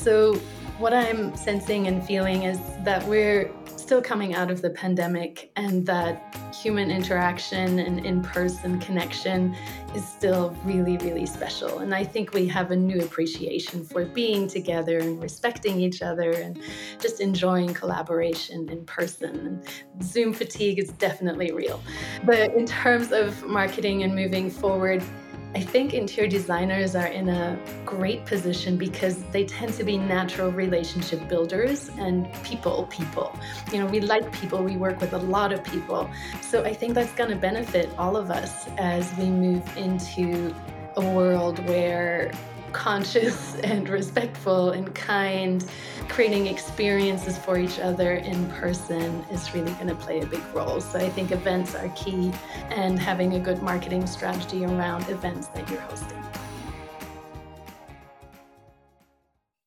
So, what I'm sensing and feeling is that we're still coming out of the pandemic and that human interaction and in person connection is still really, really special. And I think we have a new appreciation for being together and respecting each other and just enjoying collaboration in person. And Zoom fatigue is definitely real. But in terms of marketing and moving forward, I think interior designers are in a great position because they tend to be natural relationship builders and people people. You know, we like people, we work with a lot of people. So I think that's going to benefit all of us as we move into a world where conscious and respectful and kind, creating experiences for each other in person is really going to play a big role. So I think events are key and having a good marketing strategy around events that you're hosting.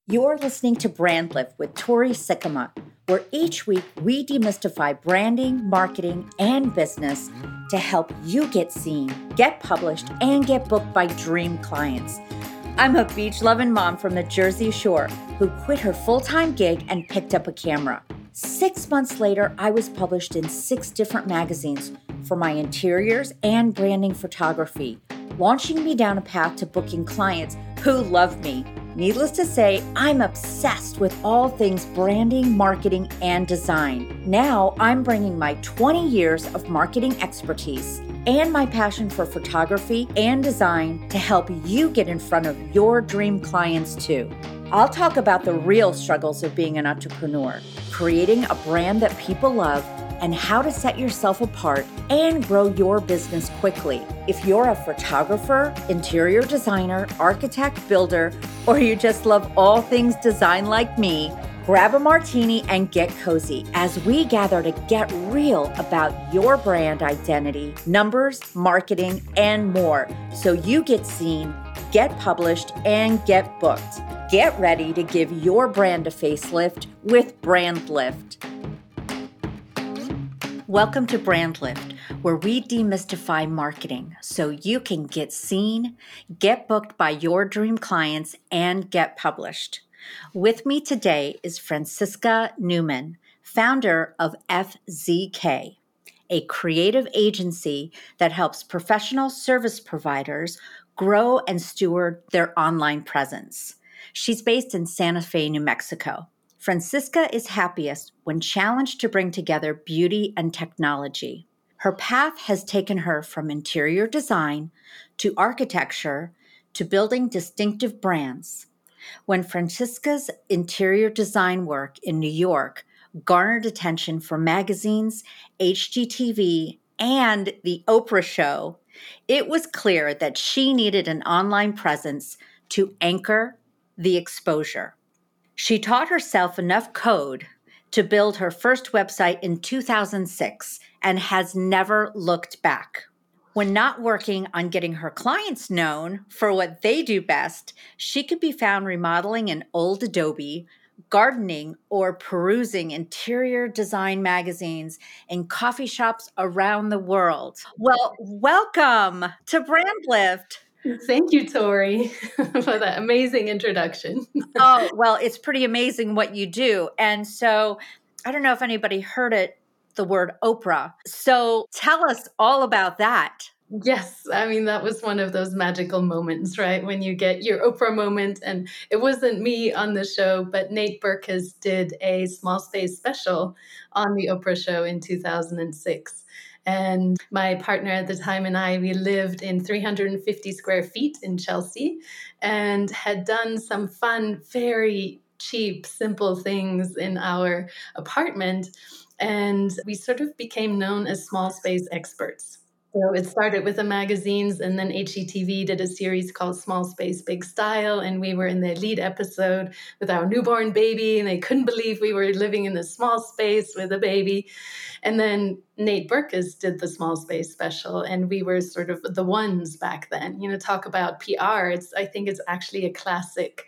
You're listening to Brand Lift with Tori Sikkema, where each week we demystify branding, marketing, and business to help you get seen, get published, and get booked by dream clients. I'm a beach loving mom from the Jersey Shore who quit her full time gig and picked up a camera. Six months later, I was published in six different magazines for my interiors and branding photography, launching me down a path to booking clients who love me. Needless to say, I'm obsessed with all things branding, marketing, and design. Now I'm bringing my 20 years of marketing expertise and my passion for photography and design to help you get in front of your dream clients too. I'll talk about the real struggles of being an entrepreneur, creating a brand that people love, and how to set yourself apart and grow your business quickly. If you're a photographer, interior designer, architect, builder, or you just love all things design like me, Grab a martini and get cozy as we gather to get real about your brand identity, numbers, marketing, and more so you get seen, get published, and get booked. Get ready to give your brand a facelift with Brand Lift. Welcome to Brand Lift, where we demystify marketing so you can get seen, get booked by your dream clients, and get published. With me today is Franziska Neumann, founder of FZK, a creative agency that helps professional service providers grow and steward their online presence. She's based in Santa Fe, New Mexico. Franziska is happiest when challenged to bring together beauty and technology. Her path has taken her from interior design to architecture to building distinctive brands when Franziska's interior design work in New York garnered attention from magazines, HGTV, and The Oprah Show, it was clear that she needed an online presence to anchor the exposure. She taught herself enough code to build her first website in 2006 and has never looked back. When not working on getting her clients known for what they do best, she could be found remodeling an old Adobe, gardening, or perusing interior design magazines in coffee shops around the world. Well, welcome to Brand Lift. Thank you, Tori, for that amazing introduction. oh, well, it's pretty amazing what you do. And so I don't know if anybody heard it the word Oprah. So tell us all about that. Yes, I mean, that was one of those magical moments, right? When you get your Oprah moment. And it wasn't me on the show, but Nate Berkus did a small space special on the Oprah show in 2006. And my partner at the time and I, we lived in 350 square feet in Chelsea and had done some fun, very cheap, simple things in our apartment and we sort of became known as small space experts. So it started with the magazines, and then HGTV did a series called Small Space Big Style, and we were in the lead episode with our newborn baby, and they couldn't believe we were living in this small space with a baby. And then Nate Berkus did the Small Space special, and we were sort of the ones back then. You know, talk about PR. It's I think it's actually a classic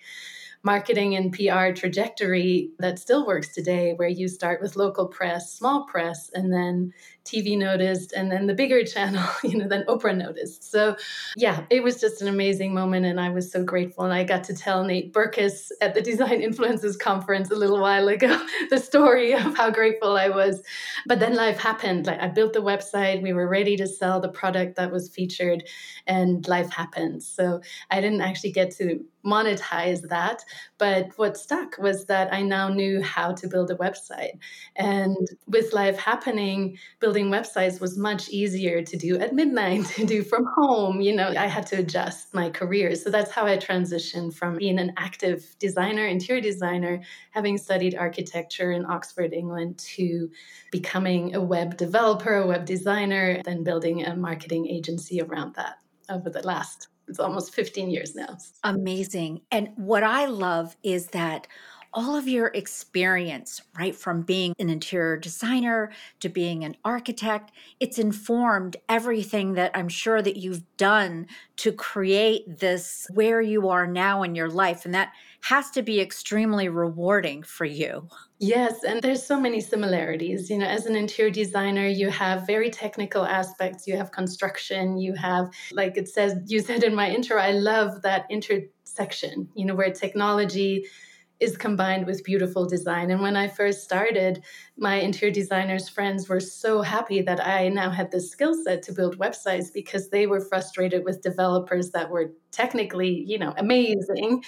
marketing and PR trajectory that still works today, where you start with local press, small press, and then TV noticed, and then the bigger channel, you know, then Oprah noticed. So, yeah, it was just an amazing moment, and I was so grateful. And I got to tell Nate Berkus at the Design Influences Conference a little while ago the story of how grateful I was. But then life happened. Like I built the website, we were ready to sell the product that was featured, and life happened. So I didn't actually get to monetize that. But what stuck was that I now knew how to build a website. And with life happening, building websites was much easier to do at midnight, to do from home. You know, I had to adjust my career. So that's how I transitioned from being an active designer, interior designer, having studied architecture in Oxford, England, to becoming a web developer, a web designer, then building a marketing agency around that over the last it's almost 15 years now. Amazing. And what I love is that all of your experience, right, from being an interior designer to being an architect, it's informed everything that I'm sure that you've done to create this where you are now in your life. And that has to be extremely rewarding for you. Yes, and there's so many similarities. You know, as an interior designer, you have very technical aspects, you have construction, you have, like it says, you said in my intro, I love that intersection, you know, where technology is combined with beautiful design. And when I first started, my interior designers friends were so happy that I now had this skill set to build websites because they were frustrated with developers that were technically, you know, amazing,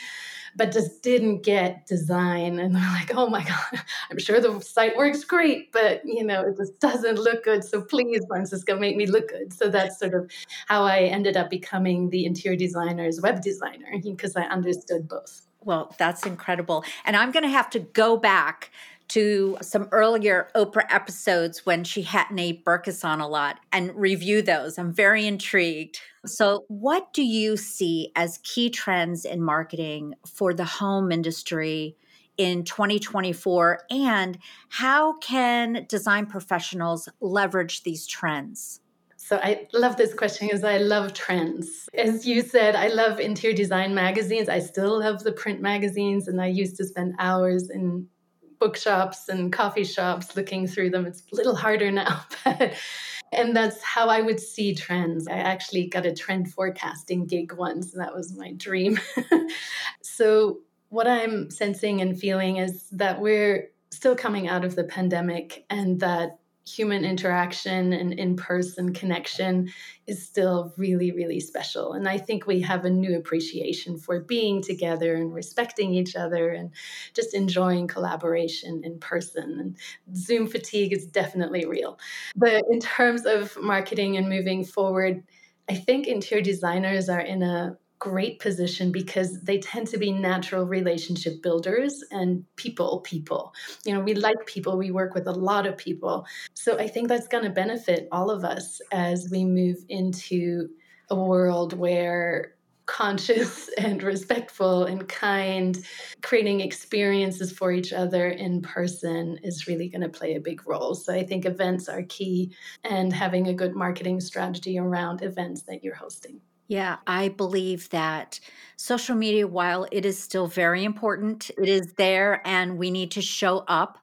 but just didn't get design. And they're like, oh my God, I'm sure the site works great, but you know, it just doesn't look good. So please, Franziska, make me look good. So that's sort of how I ended up becoming the interior designer's web designer because I understood both. Well, that's incredible. And I'm going to have to go back to some earlier Oprah episodes when she had Nate Berkus on a lot and review those. I'm very intrigued. So, what do you see as key trends in marketing for the home industry in 2024? And how can design professionals leverage these trends? So I love this question because I love trends. As you said, I love interior design magazines. I still love the print magazines, and I used to spend hours in bookshops and coffee shops looking through them. It's a little harder now, but and that's how I would see trends. I actually got a trend forecasting gig once, and that was my dream. so what I'm sensing and feeling is that we're still coming out of the pandemic and that human interaction and in person connection is still really, really special. And I think we have a new appreciation for being together and respecting each other and just enjoying collaboration in person. And Zoom fatigue is definitely real. But in terms of marketing and moving forward, I think interior designers are in a great position because they tend to be natural relationship builders and people people. You know we like people we work with a lot of people. So i think that's going to benefit all of us as we move into a world where conscious and respectful and kind creating experiences for each other in person is really going to play a big role. So i think events are key and having a good marketing strategy around events that you're hosting yeah, I believe that social media, while it is still very important, it is there and we need to show up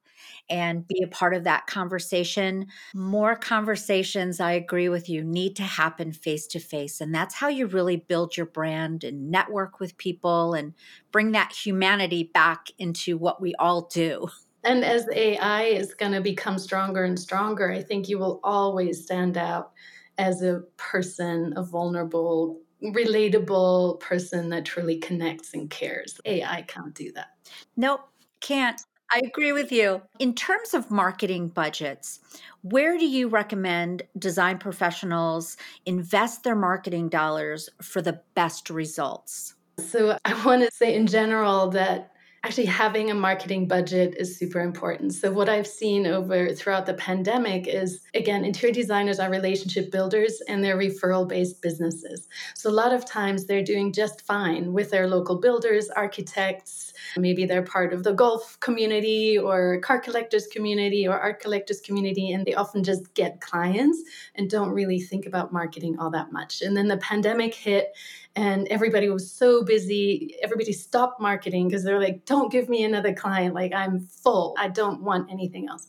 and be a part of that conversation. More conversations, I agree with you, need to happen face to face. And that's how you really build your brand and network with people and bring that humanity back into what we all do. And as AI is going to become stronger and stronger, I think you will always stand out as a person, a vulnerable, relatable person that truly connects and cares. AI can't do that. Nope, can't. I agree with you. In terms of marketing budgets, where do you recommend design professionals invest their marketing dollars for the best results? So, I want to say in general that actually having a marketing budget is super important. So what I've seen over throughout the pandemic is again interior designers are relationship builders and they're referral based businesses. So a lot of times they're doing just fine with their local builders, architects, Maybe they're part of the golf community or car collectors community or art collectors community, and they often just get clients and don't really think about marketing all that much. And then the pandemic hit and everybody was so busy. Everybody stopped marketing because they're like don't give me another client. Like i'm full. I don't want anything else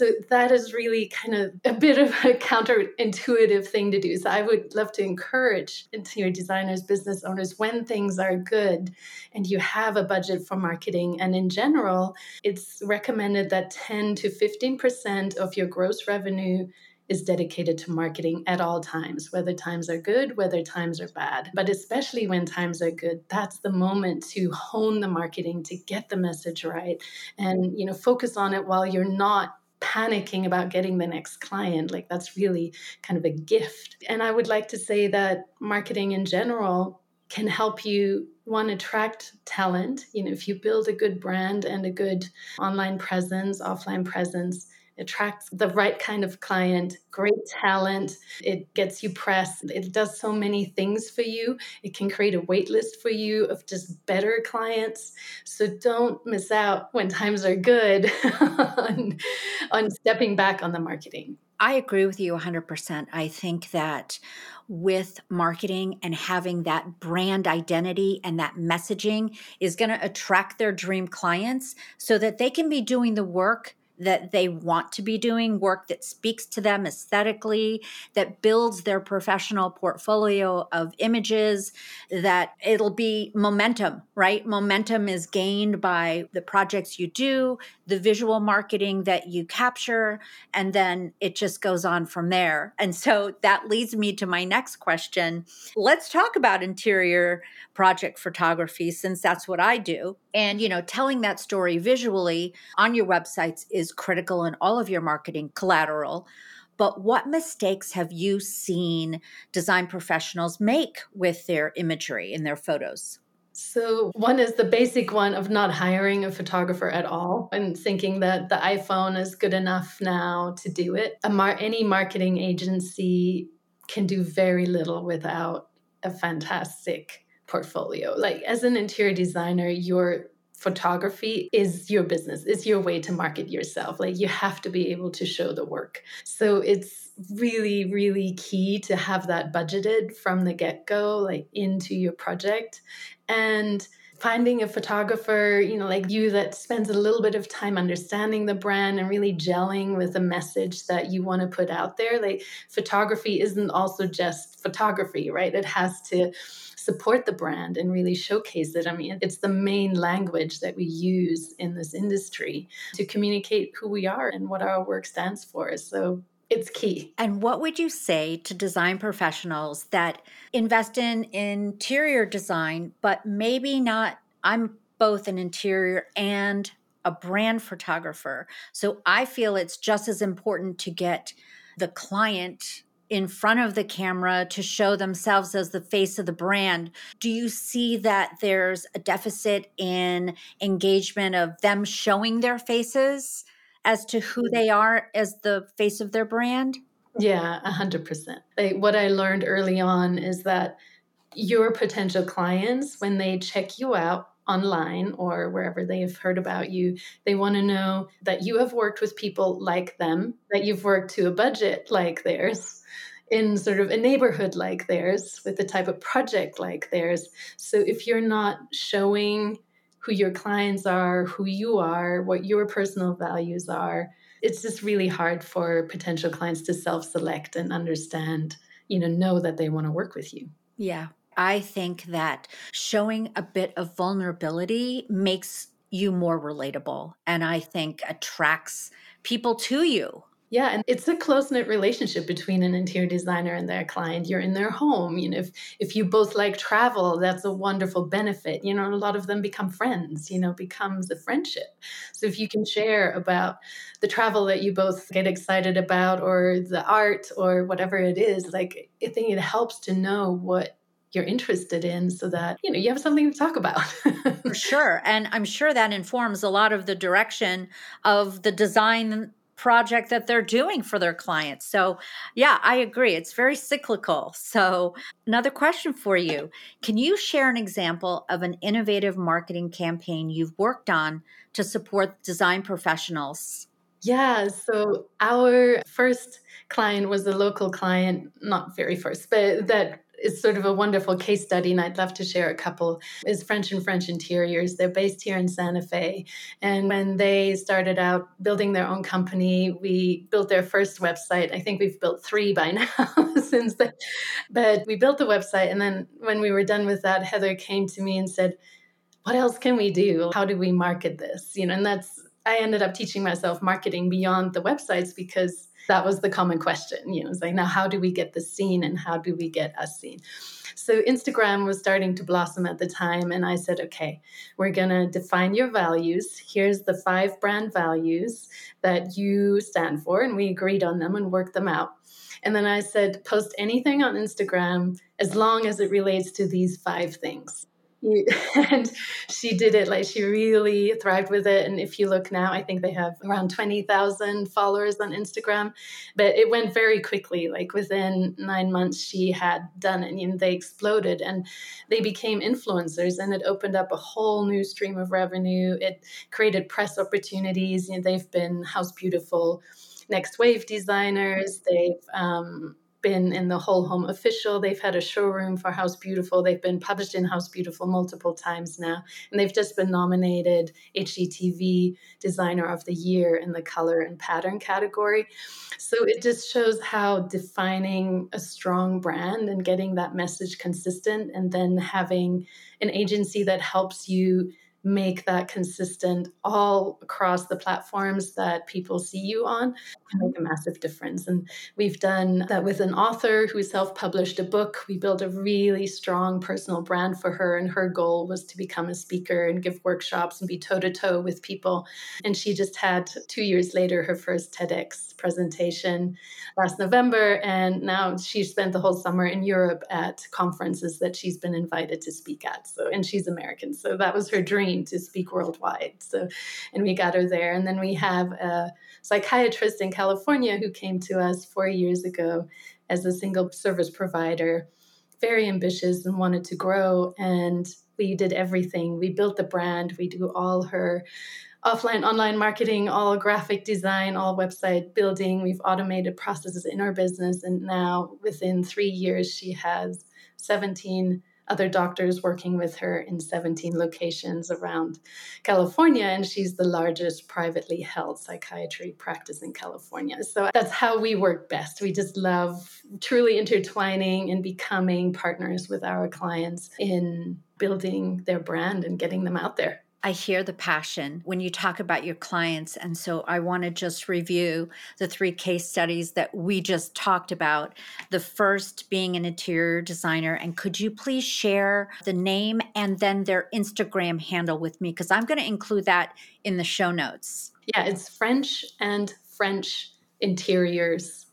so that is really kind of a bit of a counterintuitive thing to do. So I would love to encourage interior designers, business owners, when things are good and you have a budget for marketing. And in general, it's recommended that 10 to 15% of your gross revenue is dedicated to marketing at all times, whether times are good, whether times are bad. But especially when times are good, that's the moment to hone the marketing, to get the message right, and you know, focus on it while you're not panicking about getting the next client. Like that's really kind of a gift. And I would like to say that marketing in general can help you one attract talent you know if you build a good brand and a good online presence offline presence attracts the right kind of client, great talent. It gets you press. It does so many things for you. It can create a wait list for you of just better clients. So don't miss out when times are good on, on stepping back on the marketing. I agree with you 100%. I think that with marketing and having that brand identity and that messaging is going to attract their dream clients so that they can be doing the work that they want to be doing, work that speaks to them aesthetically, that builds their professional portfolio of images, that it'll be momentum, right? Momentum is gained by the projects you do, the visual marketing that you capture, and then it just goes on from there. And so that leads me to my next question. Let's talk about interior project photography since that's what I do. And, you know, telling that story visually on your websites is critical in all of your marketing collateral. But what mistakes have you seen design professionals make with their imagery in their photos? So, one is the basic one of not hiring a photographer at all and thinking that the iPhone is good enough now to do it. Mar- any marketing agency can do very little without a fantastic portfolio. Like as an interior designer, your photography is your business, it's your way to market yourself. Like you have to be able to show the work. So it's really, really key to have that budgeted from the get go, like into your project. And finding a photographer, you know, like you that spends a little bit of time understanding the brand and really gelling with the message that you want to put out there. Like photography isn't also just photography, right? It has to support the brand and really showcase it. I mean, it's the main language that we use in this industry to communicate who we are and what our work stands for. So it's key. And what would you say to design professionals that invest in interior design, but maybe not? I'm both an interior and a brand photographer. So I feel it's just as important to get the client in front of the camera to show themselves as the face of the brand. Do you see that there's a deficit in engagement of them showing their faces as to who they are as the face of their brand? Yeah, 100%. Like what I learned early on is that your potential clients, when they check you out, online or wherever they have heard about you. They want to know that you have worked with people like them, that you've worked to a budget like theirs, in sort of a neighborhood like theirs with a type of project like theirs. So if you're not showing who your clients are, who you are, what your personal values are, it's just really hard for potential clients to self-select and understand, you know, know that they want to work with you. Yeah. I think that showing a bit of vulnerability makes you more relatable and I think attracts people to you yeah, and it's a close-knit relationship between an interior designer and their client. You're in their home. You know, if if you both like travel, that's a wonderful benefit. You know, a lot of them become friends, you know, becomes a friendship. So if you can share about the travel that you both get excited about or the art or whatever it is, like I think it helps to know what you're interested in so that you know you have something to talk about for sure and i'm sure that informs a lot of the direction of the design project that they're doing for their clients. So, yeah, I agree. It's very cyclical. So, another question for you Can you share an example of an innovative marketing campaign you've worked on to support design professionals? Yeah, so our first client was a local client, not very first, but that is sort of a wonderful case study, and I'd love to share a couple. Is French and French Interiors. They're based here in Santa Fe, and when they started out building their own company, we built their first website. I think we've built three by now since then. But we built the website, and then when we were done with that, Heather came to me and said, "What else can we do? How do we market this?" You know, and that's I ended up teaching myself marketing beyond the websites because that was the common question. You know, it's like, now how do we get the seen and how do we get us seen? So Instagram was starting to blossom at the time. And I said, okay, we're going to define your values. Here's the five brand values that you stand for. And we agreed on them and worked them out. And then I said, post anything on Instagram as long as it relates to these five things. and she did it like she really thrived with it. And if you look now i think they have around 20,000 followers on instagram. But it went very quickly like within 9 months she had done it. And they exploded and they became influencers and it opened up a whole new stream of revenue. It created press opportunities. They've been house beautiful next wave designers. They've um, been in the Whole Home Official. They've had a showroom for House Beautiful. They've been published in House Beautiful multiple times now. And they've just been nominated HGTV Designer of the Year in the color and pattern category. So it just shows how defining a strong brand and getting that message consistent and then having an agency that helps you make that consistent all across the platforms that people see you on can make a massive difference. And we've done that with an author who self published a book. We built a really strong personal brand for her, and her goal was to become a speaker and give workshops and be toe to toe with people. And she just had two years later her first TEDx presentation last November. And now she spent the whole summer in Europe at conferences that she's been invited to speak at. So, and she's American. So that was her dream to speak worldwide. So, and we got her there. And then we have a psychiatrist in California who came to us four years ago as a single service provider, very ambitious and wanted to grow. And we did everything. We built the brand, we do all her offline online marketing all graphic design all website building we've automated processes in our business and now within three years she has 17 other doctors working with her in 17 locations around California, and she's the largest privately held psychiatry practice in California. So that's how we work best. We just love truly intertwining and becoming partners with our clients in building their brand and getting them out there. I hear the passion when you talk about your clients. And so I want to just review the three case studies that we just talked about. The first being an interior designer. And could you please share the name and then their Instagram handle with me? Because I'm going to include that in the show notes. Yeah, it's French and French interiors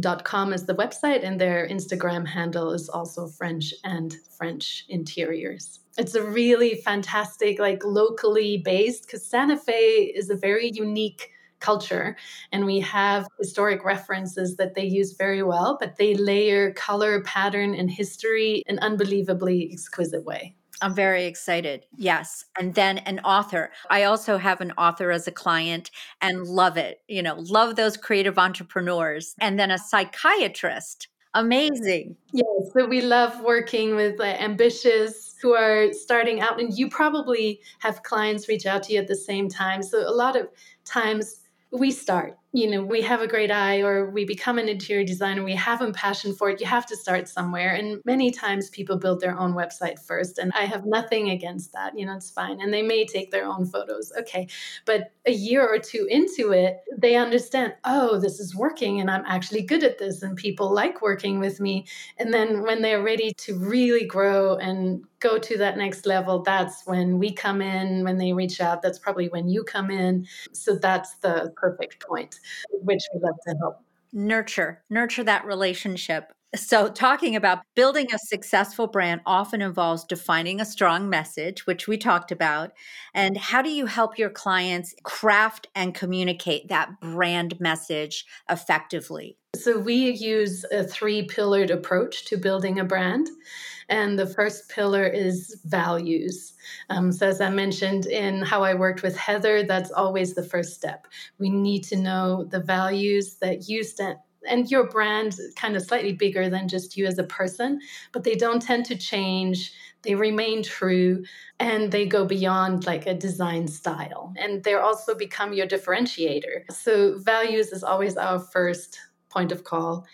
dot com is the website and their instagram handle is also french and french interiors it's a really fantastic, like locally based, because Santa Fe is a very unique culture and we have historic references that they use very well, but they layer color, pattern, and history in unbelievably exquisite way. I'm very excited. Yes. And then an author. I also have an author as a client and love it. You know, love those creative entrepreneurs. And then a psychiatrist. Amazing. Yes. So we love working with uh, ambitious who are starting out and you probably have clients reach out to you at the same time so a lot of times we start you know we have a great eye or we become an interior designer we have a passion for it you have to start somewhere. And many times people build their own website first and i have nothing against that you know it's fine. And they may take their own photos okay. But a year or two into it they understand oh this is working and i'm actually good at this and people like working with me. And then when they're ready to really grow and go to that next level that's when we come in. When they reach out that's probably when you come in. So that's the perfect point which we love to help nurture nurture that relationship So, talking about building a successful brand often involves defining a strong message, which we talked about. And how do you help your clients craft and communicate that brand message effectively? So, we use a three pillared approach to building a brand. And the first pillar is values. Um, so, as I mentioned in how I worked with Heather, that's always the first step. We need to know the values that you stand and your brand kind of slightly bigger than just you as a person, but they don't tend to change. They remain true and they go beyond like a design style. And they're also become your differentiator. So, values is always our first point of call.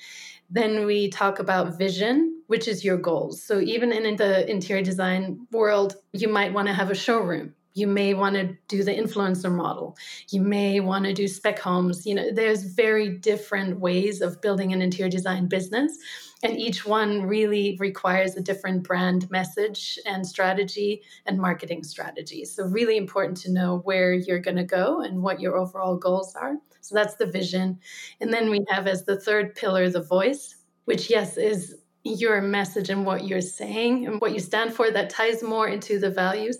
Then we talk about vision, which is your goals. So, even in the interior design world, you might want to have a showroom you may want to do the influencer model. You may want to do spec homes. You know there's very different ways of building an interior design business and each one really requires a different brand message and strategy and marketing strategy. So really important to know where you're going to go and what your overall goals are. So that's the vision. And then we have as the third pillar the voice which yes is your message and what you're saying and what you stand for that ties more into the values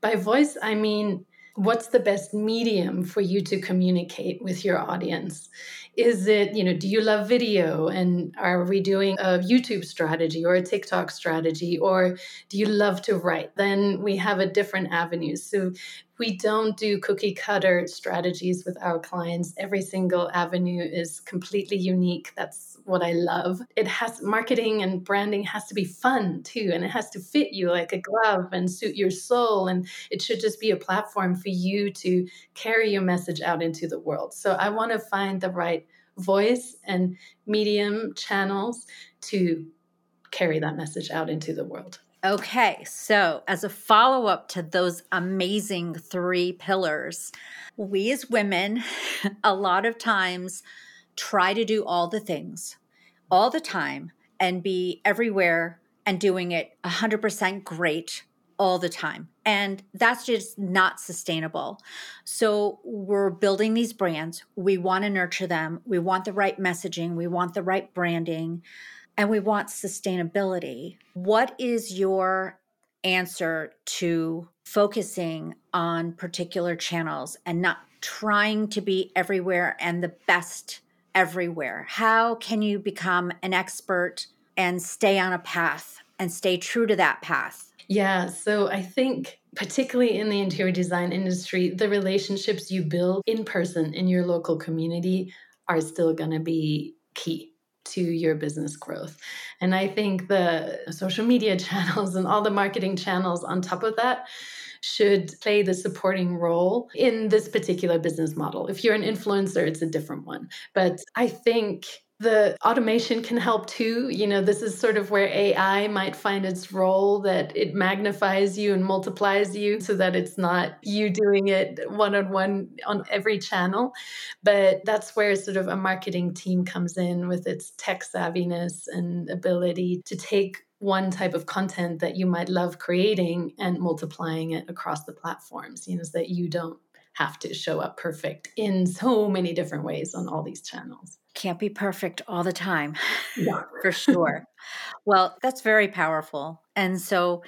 by voice, I mean, what's the best medium for you to communicate with your audience? Is it, you know, do you love video and are we doing a YouTube strategy or a TikTok strategy or do you love to write? Then we have a different avenue So we don't do cookie cutter strategies with our clients. Every single avenue is completely unique. That's what I love. It has marketing and branding has to be fun too, and it has to fit you like a glove and suit your soul. And it should just be a platform for you to carry your message out into the world. So I want to find the right voice and medium channels to carry that message out into the world. Okay, so as a follow up to those amazing three pillars, we as women, a lot of times, try to do all the things all the time and be everywhere and doing it 100% great all the time. And that's just not sustainable. So we're building these brands. We want to nurture them. We want the right messaging. We want the right branding and we want sustainability. What is your answer to focusing on particular channels and not trying to be everywhere and the best everywhere? How can you become an expert and stay on a path and stay true to that path? Yeah, so I think particularly in the interior design industry, the relationships you build in person in your local community are still going to be key to your business growth. And I think the social media channels and all the marketing channels on top of that should play the supporting role in this particular business model. If you're an influencer, it's a different one. But I think the automation can help too. You know, this is sort of where AI might find its role that it magnifies you and multiplies you so that it's not you doing it one on one on every channel. But that's where sort of a marketing team comes in with its tech savviness and ability to take one type of content that you might love creating and multiplying it across the platforms, you know, so that you don't have to show up perfect in so many different ways on all these channels. Can't be perfect all the time, yeah. for sure. well, that's very powerful. And so,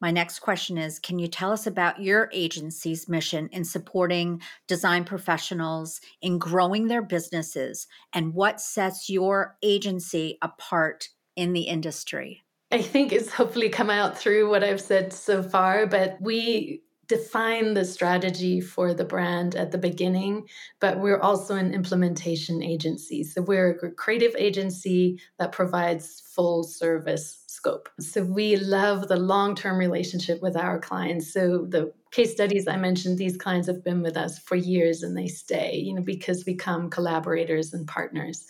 my next question is Can you tell us about your agency's mission in supporting design professionals in growing their businesses and what sets your agency apart in the industry? I think it's hopefully come out through what I've said so far, but we define the strategy for the brand at the beginning, but we're also an implementation agency. So we're a creative agency that provides full service scope. So we love the long term relationship with our clients. So the case studies I mentioned, these clients have been with us for years and they stay, you know, because we become collaborators and partners.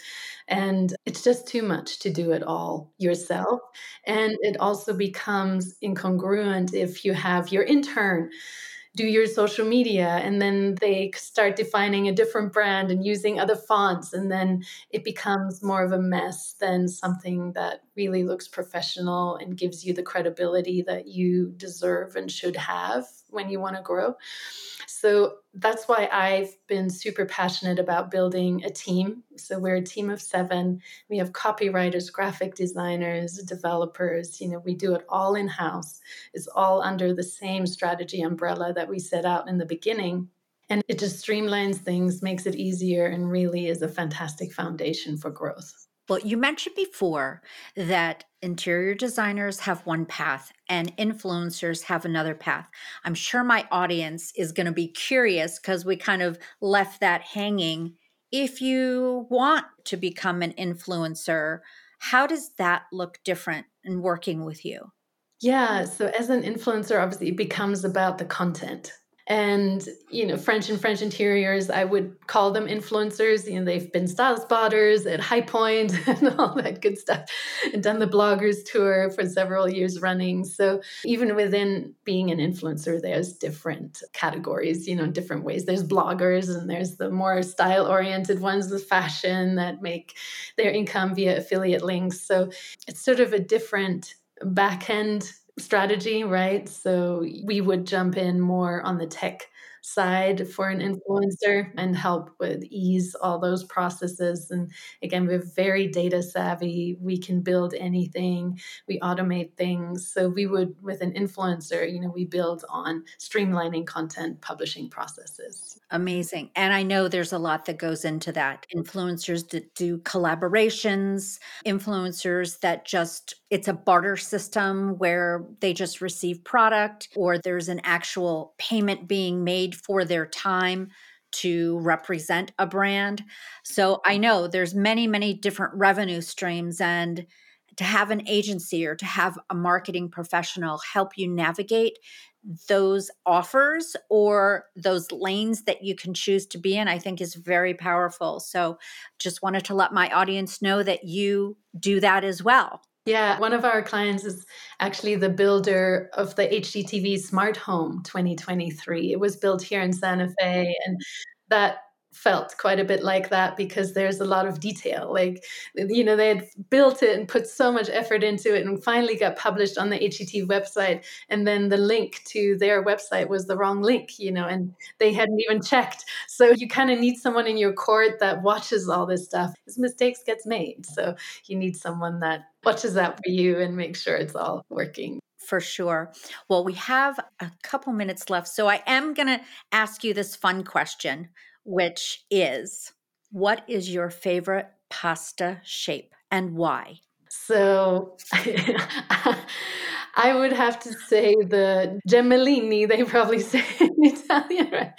And it's just too much to do it all yourself. And it also becomes incongruent if you have your intern do your social media and then they start defining a different brand and using other fonts and then it becomes more of a mess than something that really looks professional and gives you the credibility that you deserve and should have when you want to grow. So that's why I've been super passionate about building a team. So we're a team of seven. We have copywriters, graphic designers, developers. You know, we do it all in house. It's all under the same strategy umbrella that we set out in the beginning. And it just streamlines things, makes it easier, and really is a fantastic foundation for growth. Well, you mentioned before that interior designers have one path and influencers have another path. I'm sure my audience is going to be curious because we kind of left that hanging. If you want to become an influencer, how does that look different in working with you? Yeah, so as an influencer, obviously, it becomes about the content and you know french and french interiors i would call them influencers. You know they've been style spotters at high point and all that good stuff and done the bloggers tour for several years running. So even within being an influencer there's different categories you know different ways. There's bloggers and there's the more style oriented ones the fashion that make their income via affiliate links. So it's sort of a different back end strategy, right? So we would jump in more on the tech side for an influencer and help with ease all those processes. And again, we're very data savvy. We can build anything, we automate things. So we would, with an influencer, you know, we build on streamlining content publishing processes. Amazing. And I know there's a lot that goes into that. Influencers that do collaborations, influencers that just, it's a barter system where they just receive product or there's an actual payment being made for their time to represent a brand. So I know there's many, many different revenue streams and to have an agency or to have a marketing professional help you navigate those offers or those lanes that you can choose to be in, I think is very powerful. So just wanted to let my audience know that you do that as well. Yeah, one of our clients is actually the builder of the HGTV Smart Home 2023. It was built here in Santa Fe, and that felt quite a bit like that because there's a lot of detail. Like, you know, they had built it and put so much effort into it and finally got published on the HGTV website. And then the link to their website was the wrong link, you know, and they hadn't even checked. So you kind of need someone in your court that watches all this stuff. Because mistakes gets made. So you need someone that watches that for you and makes sure it's all working for sure. Well, we have a couple minutes left. So I am going to ask you this fun question which is what is your favorite pasta shape and why? So I would have to say the gemellini, they probably say in Italian, right?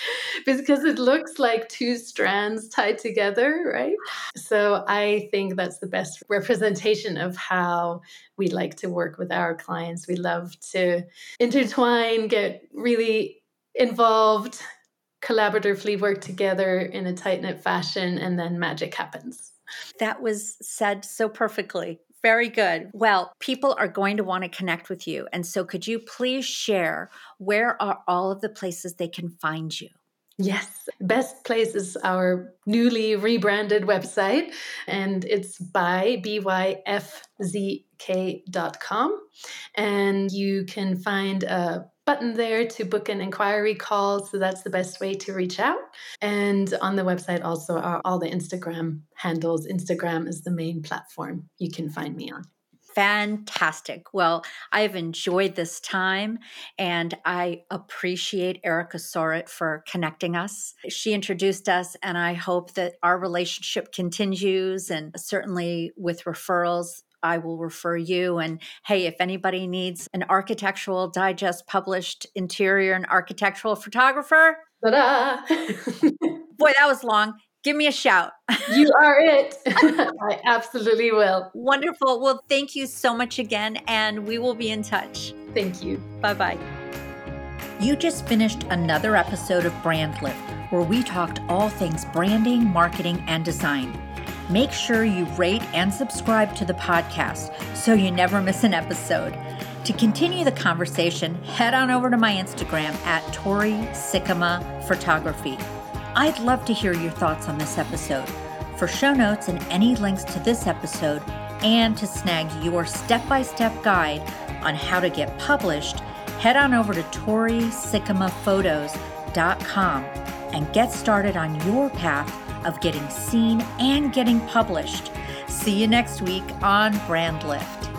Because it looks like two strands tied together, right? So I think that's the best representation of how we like to work with our clients. We love to intertwine, get really involved, collaboratively work together in a tight knit fashion, and then magic happens. That was said so perfectly. Very good. Well, people are going to want to connect with you. And so, could you please share where are all of the places they can find you? Yes, best place is our newly rebranded website, and it's by byfzk.com. And you can find a button there to book an inquiry call. So that's the best way to reach out. And on the website also are all the Instagram handles. Instagram is the main platform you can find me on. Fantastic. Well, I've enjoyed this time and I appreciate Erica Sorit for connecting us. She introduced us, and I hope that our relationship continues and certainly with referrals. I will refer you. And hey, if anybody needs an architectural digest published interior and architectural photographer, boy, that was long. Give me a shout. You are it. I absolutely will. Wonderful. Well, thank you so much again, and we will be in touch. Thank you. Bye bye. You just finished another episode of Brand Lift, where we talked all things branding, marketing, and design. Make sure you rate and subscribe to the podcast so you never miss an episode. To continue the conversation, head on over to my Instagram at Tori Sikkema Photography. I'd love to hear your thoughts on this episode. For show notes and any links to this episode, and to snag your step by step guide on how to get published, head on over to ToriSikkema.photos.com and get started on your path of getting seen and getting published. See you next week on Brand Lift.